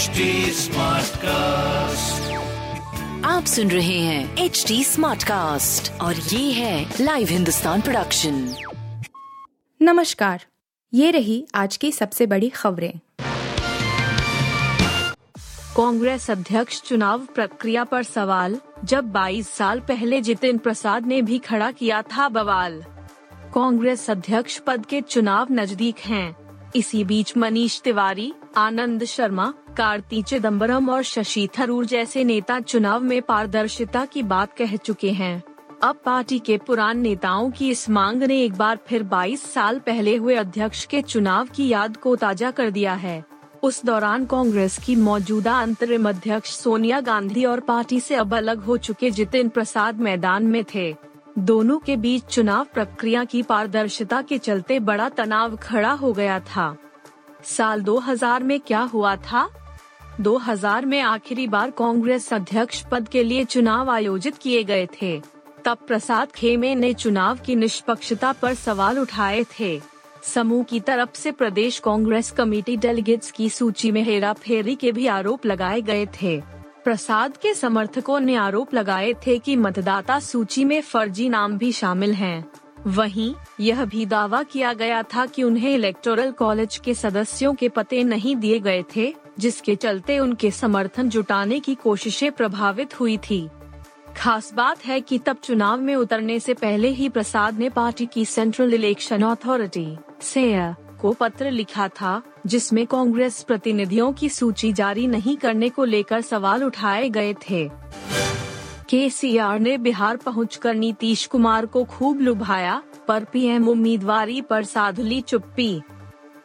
HD cast आप सुन रहे हैं एच डी स्मार्ट कास्ट और ये है लाइव हिंदुस्तान प्रोडक्शन नमस्कार ये रही आज की सबसे बड़ी खबरें। कांग्रेस अध्यक्ष चुनाव प्रक्रिया पर सवाल जब 22 साल पहले जितिन प्रसाद ने भी खड़ा किया था बवाल। कांग्रेस अध्यक्ष पद के चुनाव नज़दीक हैं। इसी बीच मनीष तिवारी आनंद शर्मा कार्ति चिदम्बरम और शशि थरूर जैसे नेता चुनाव में पारदर्शिता की बात कह चुके हैं। अब पार्टी के पुरान नेताओं की इस मांग ने एक बार फिर 22 साल पहले हुए अध्यक्ष के चुनाव की याद को ताज़ा कर दिया है। उस दौरान कांग्रेस की मौजूदा अंतरिम अध्यक्ष सोनिया गांधी और पार्टी से अब अलग हो चुके जितिन प्रसाद मैदान में थे। दोनों के बीच चुनाव प्रक्रिया की पारदर्शिता के चलते बड़ा तनाव खड़ा हो गया था। साल 2000 में क्या हुआ था? 2000 में आखिरी बार कांग्रेस अध्यक्ष पद के लिए चुनाव आयोजित किए गए थे। तब प्रसाद खेमे ने चुनाव की निष्पक्षता पर सवाल उठाए थे। समूह की तरफ़ से प्रदेश कांग्रेस कमेटी डेलीगेट्स की सूची में हेरा फेरी के भी आरोप लगाए गए थे। प्रसाद के समर्थकों ने आरोप लगाए थे कि मतदाता सूची में फर्जी नाम भी शामिल हैं। वहीं, यह भी दावा किया गया था कि उन्हें इलेक्टोरल कॉलेज के सदस्यों के पते नहीं दिए गए थे। जिसके चलते उनके समर्थन जुटाने की कोशिशें प्रभावित हुई थी। खास बात है कि तब चुनाव में उतरने से पहले ही प्रसाद ने पार्टी की सेंट्रल इलेक्शन अथॉरिटी से को पत्र लिखा था, जिसमें कांग्रेस प्रतिनिधियों की सूची जारी नहीं करने को लेकर सवाल उठाए गए थे। के ने बिहार पहुंचकर नीतीश कुमार को खूब लुभाया, पर पीएम उम्मीदवारी पर साधुली चुप्पी।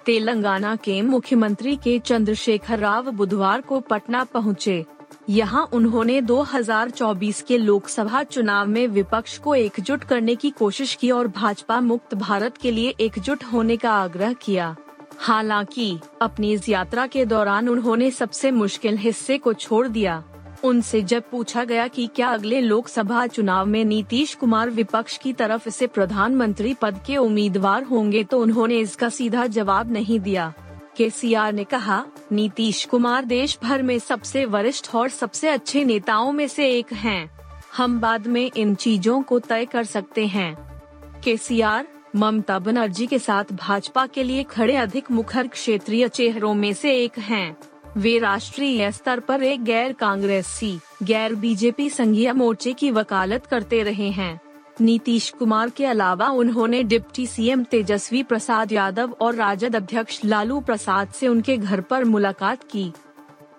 तेलंगाना के मुख्यमंत्री के चंद्रशेखर राव बुधवार को पटना पहुँचे। यहाँ उन्होंने 2024 के लोकसभा चुनाव में विपक्ष को एकजुट करने की कोशिश की और भाजपा मुक्त भारत के लिए एकजुट होने का आग्रह किया हालाँकि, अपनी इस यात्रा के दौरान उन्होंने सबसे मुश्किल हिस्से को छोड़ दिया उनसे जब पूछा गया कि क्या अगले लोकसभा चुनाव में नीतीश कुमार विपक्ष की तरफ़ से प्रधानमंत्री पद के उम्मीदवार होंगे तो उन्होंने इसका सीधा जवाब नहीं दिया के ने कहा, नीतीश कुमार देश भर में सबसे वरिष्ठ और सबसे अच्छे नेताओं में से एक हैं। हम बाद में इन चीज़ों को तय कर सकते हैं के ममता बनर्जी के साथ भाजपा के लिए खड़े अधिक मुखर क्षेत्रीय चेहरों में से एक हैं। वे राष्ट्रीय स्तर पर एक गैर कांग्रेसी, गैर बीजेपी संघीय मोर्चे की वकालत करते रहे हैं। नीतीश कुमार के अलावा उन्होंने डिप्टी सीएम तेजस्वी प्रसाद यादव और राजद अध्यक्ष लालू प्रसाद से उनके घर पर मुलाकात की।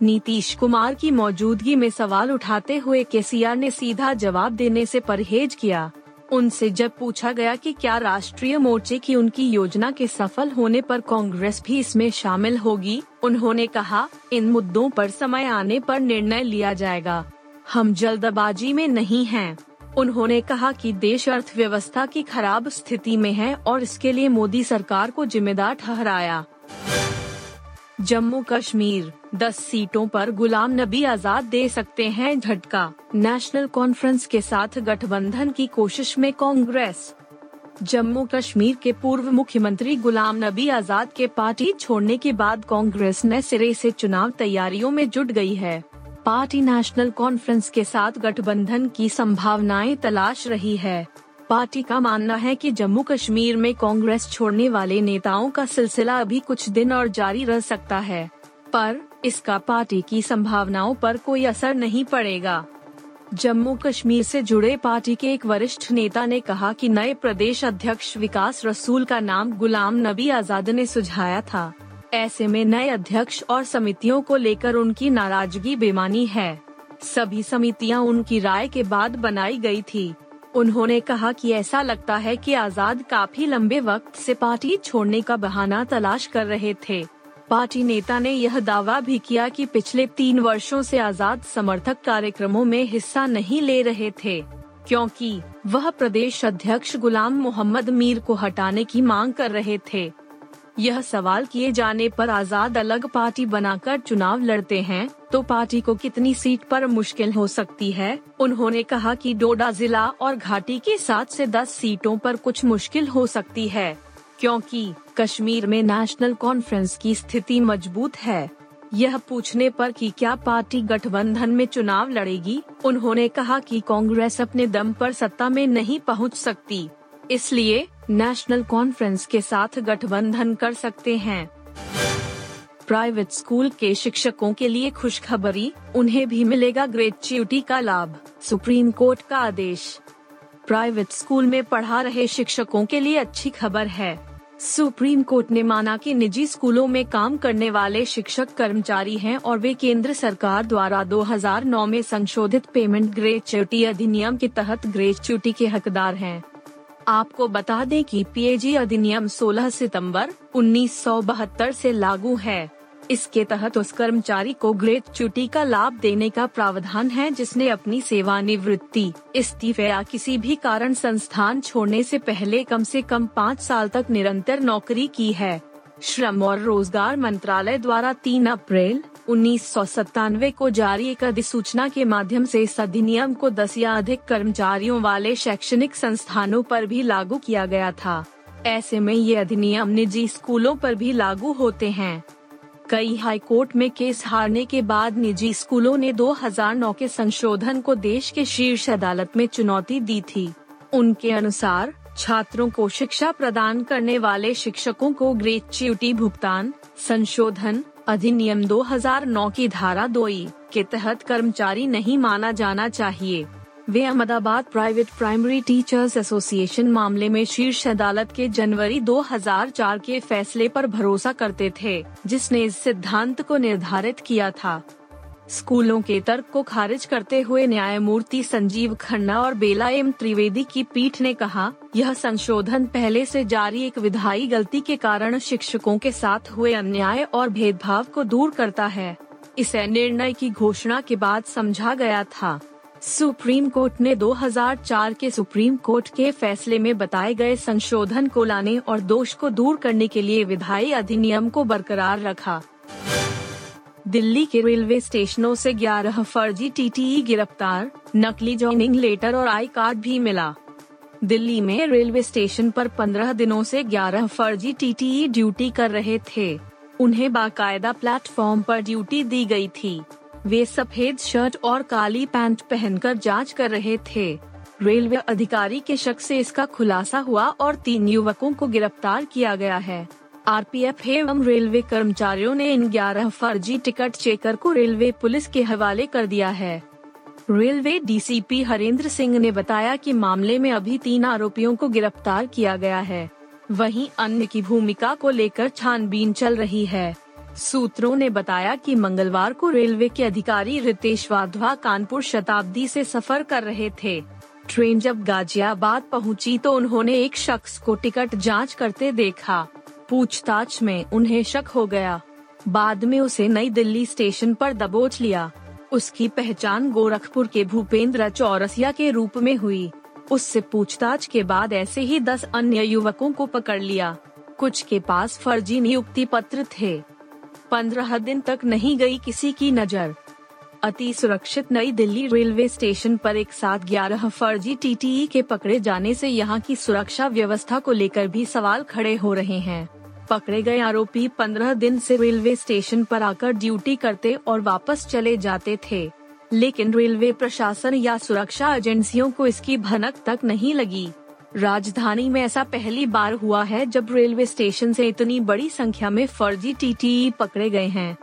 नीतीश कुमार की मौजूदगी में सवाल उठाते हुए केसीआर ने सीधा जवाब देने से परहेज किया। उनसे जब पूछा गया कि क्या राष्ट्रीय मोर्चे की उनकी योजना के सफल होने पर कांग्रेस भी इसमें शामिल होगी उन्होंने कहा, इन मुद्दों पर समय आने पर निर्णय लिया जाएगा। हम जल्दबाजी में नहीं हैं। उन्होंने कहा कि देश अर्थव्यवस्था की खराब स्थिति में है और इसके लिए मोदी सरकार को जिम्मेदार ठहराया। जम्मू कश्मीर 10 सीटों पर गुलाम नबी आज़ाद दे सकते हैं झटका। नेशनल कॉन्फ्रेंस के साथ गठबंधन की कोशिश में कांग्रेस। जम्मू कश्मीर के पूर्व मुख्यमंत्री गुलाम नबी आज़ाद के पार्टी छोड़ने के बाद कांग्रेस ने सिरे से चुनाव तैयारियों में जुट गई है। पार्टी नेशनल कॉन्फ्रेंस के साथ गठबंधन की संभावनाएँ तलाश रही है। पार्टी का मानना है कि जम्मू कश्मीर में कांग्रेस छोड़ने वाले नेताओं का सिलसिला अभी कुछ दिन और जारी रह सकता है, पर इसका पार्टी की संभावनाओं पर कोई असर नहीं पड़ेगा। जम्मू कश्मीर से जुड़े पार्टी के एक वरिष्ठ नेता ने कहा कि नए प्रदेश अध्यक्ष विकास रसूल का नाम गुलाम नबी आज़ाद ने सुझाया था। ऐसे में नए अध्यक्ष और समितियों को लेकर उनकी नाराज़गी बेमानी है। सभी समितियाँ उनकी राय के बाद बनाई गई थी। उन्होंने कहा कि ऐसा लगता है कि आज़ाद काफ़ी लंबे वक्त से पार्टी छोड़ने का बहाना तलाश कर रहे थे। पार्टी नेता ने यह दावा भी किया कि पिछले तीन वर्षों से आज़ाद समर्थक कार्यक्रमों में हिस्सा नहीं ले रहे थे, क्योंकि वह प्रदेश अध्यक्ष गुलाम मोहम्मद मीर को हटाने की मांग कर रहे थे। यह सवाल किए जाने पर आज़ाद अलग पार्टी बनाकर चुनाव लड़ते हैं तो पार्टी को कितनी सीट पर मुश्किल हो सकती है? उन्होंने कहा कि डोडा जिला और घाटी के सात से दस सीटों पर कुछ मुश्किल हो सकती है। क्योंकि कश्मीर में नेशनल कॉन्फ्रेंस की स्थिति मज़बूत है। यह पूछने पर कि क्या पार्टी गठबंधन में चुनाव लड़ेगी? उन्होंने कहा कि कांग्रेस अपने दम पर सत्ता में नहीं पहुँच सकती। इसलिए नेशनल कॉन्फ्रेंस के साथ गठबंधन कर सकते हैं। प्राइवेट स्कूल के शिक्षकों के लिए खुशखबरी, उन्हें भी मिलेगा ग्रेचुटी का लाभ, सुप्रीम कोर्ट का आदेश। प्राइवेट स्कूल में पढ़ा रहे शिक्षकों के लिए अच्छी खबर है। सुप्रीम कोर्ट ने माना कि निजी स्कूलों में काम करने वाले शिक्षक कर्मचारी हैं और वे केंद्र सरकार द्वारा 2009 में संशोधित पेमेंट ग्रेचुटी अधिनियम के तहत ग्रेचुटी के हकदार हैं। आपको बता दें कि पीएजी अधिनियम 16 सितंबर 1972 से लागू है। इसके तहत उस कर्मचारी को ग्रेट चुटी का लाभ देने का प्रावधान है, जिसने अपनी सेवानिवृत्ति, इस्तीफे या किसी भी कारण संस्थान छोड़ने से पहले कम से कम पाँच साल तक निरंतर नौकरी की है। श्रम और रोज़गार मंत्रालय द्वारा 3 अप्रैल, उन्नीस सौ सतानवे को जारी एक अधिसूचना के माध्यम से इस अधिनियम को 10 या अधिक कर्मचारियों वाले शैक्षणिक संस्थानों पर भी लागू किया गया था। ऐसे में ये अधिनियम निजी स्कूलों पर भी लागू होते हैं। कई हाई कोर्ट में केस हारने के बाद निजी स्कूलों ने 2009 के संशोधन को देश के शीर्ष अदालत में चुनौती दी थी। उनके अनुसार, छात्रों को शिक्षा प्रदान करने वाले शिक्षकों को ग्रेच्युटी भुगतान, संशोधन अधिनियम 2009 की धारा दो के तहत कर्मचारी नहीं माना जाना चाहिए। वे Ahmedabad private primary teachers association मामले में शीर्ष अदालत के जनवरी 2004 के फैसले पर भरोसा करते थे, जिसने इस सिद्धांत को निर्धारित किया था। स्कूलों के तर्क को खारिज करते हुए न्यायमूर्ति संजीव खन्ना और बेला एम त्रिवेदी की पीठ ने कहा, यह संशोधन पहले से जारी एक विधायी गलती के कारण शिक्षकों के साथ हुए अन्याय और भेदभाव को दूर करता है। इसे निर्णय की घोषणा के बाद समझा गया था। सुप्रीम कोर्ट ने 2004 के सुप्रीम कोर्ट के फैसले में बताए गए संशोधन को लाने और दोष को दूर करने के लिए विधायी अधिनियम को बरकरार रखा। दिल्ली के रेलवे स्टेशनों से 11 फर्जी टीटीई गिरफ़्तार, नकली ज्वाइनिंग लेटर और आई कार्ड भी मिला। दिल्ली में रेलवे स्टेशन पर 15 दिनों से 11 फर्जी टीटीई ड्यूटी कर रहे थे। उन्हें बाकायदा प्लेटफॉर्म पर ड्यूटी दी गई थी। वे सफ़ेद शर्ट और काली पैंट पहनकर जाँच कर रहे थे। रेलवे अधिकारी के शक से इसका खुलासा हुआ और तीन युवकों को गिरफ़्तार किया गया है। आरपीएफ एवं रेलवे कर्मचारियों ने इन 11 फर्जी टिकट चेकर को रेलवे पुलिस के हवाले कर दिया है। रेलवे डीसीपी हरेंद्र सिंह ने बताया कि मामले में अभी तीन आरोपियों को गिरफ़्तार किया गया है। वहीं अन्य की भूमिका को लेकर छानबीन चल रही है। सूत्रों ने बताया कि मंगलवार को रेलवे के अधिकारी रितेश वाधवा कानपुर शताब्दी से सफ़र कर रहे थे। ट्रेन जब गाजियाबाद पहुँची तो उन्होंने एक शख्स को टिकट जाँच करते देखा। पूछताछ में उन्हें शक हो गया। बाद में उसे नई दिल्ली स्टेशन पर दबोच लिया। उसकी पहचान गोरखपुर के भूपेंद्र चौरसिया के रूप में हुई। उससे पूछताछ के बाद ऐसे ही दस अन्य युवकों को पकड़ लिया। कुछ के पास फर्जी नियुक्ति पत्र थे। पंद्रह दिन तक नहीं गई किसी की नज़र। अति सुरक्षित नई दिल्ली रेलवे स्टेशन पर एक साथ ग्यारह फर्जी टीटीई के पकड़े जाने से यहाँ की सुरक्षा व्यवस्था को लेकर भी सवाल खड़े हो रहे हैं। पकड़े गए आरोपी पंद्रह दिन से रेलवे स्टेशन पर आकर ड्यूटी करते और वापस चले जाते थे। लेकिन रेलवे प्रशासन या सुरक्षा एजेंसियों को इसकी भनक तक नहीं लगी। राजधानी में ऐसा पहली बार हुआ है जब रेलवे स्टेशन से इतनी बड़ी संख्या में फर्जी टीटीई पकड़े गए हैं।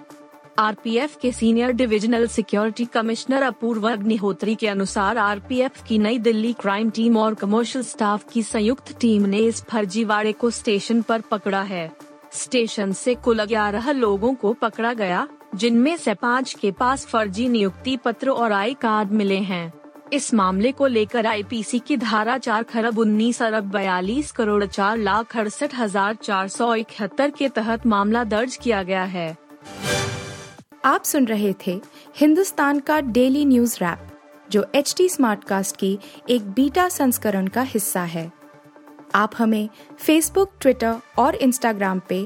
आरपीएफ के senior divisional security commissioner Apurva Agnihotri के अनुसार आरपीएफ की नई दिल्ली क्राइम टीम और कमर्शियल स्टाफ की संयुक्त टीम ने इस फर्जीवाड़े को स्टेशन पर पकड़ा है। स्टेशन से कुल ग्यारह लोगों को पकड़ा गया, जिनमें से पाँच के पास फर्जी नियुक्ति पत्र और आई कार्ड मिले हैं। इस मामले को लेकर आईपीसी की धारा चार खरब उन्नीस अरब बयालीस करोड़ चार लाख अड़सठ हज़ार चार सौ इकहत्तर के तहत मामला दर्ज किया गया है। आप सुन रहे थे हिंदुस्तान का डेली न्यूज़ रैप, जो एच टी स्मार्ट कास्ट की एक बीटा संस्करण का हिस्सा है। आप हमें फेसबुक ट्विटर और इंस्टाग्राम पे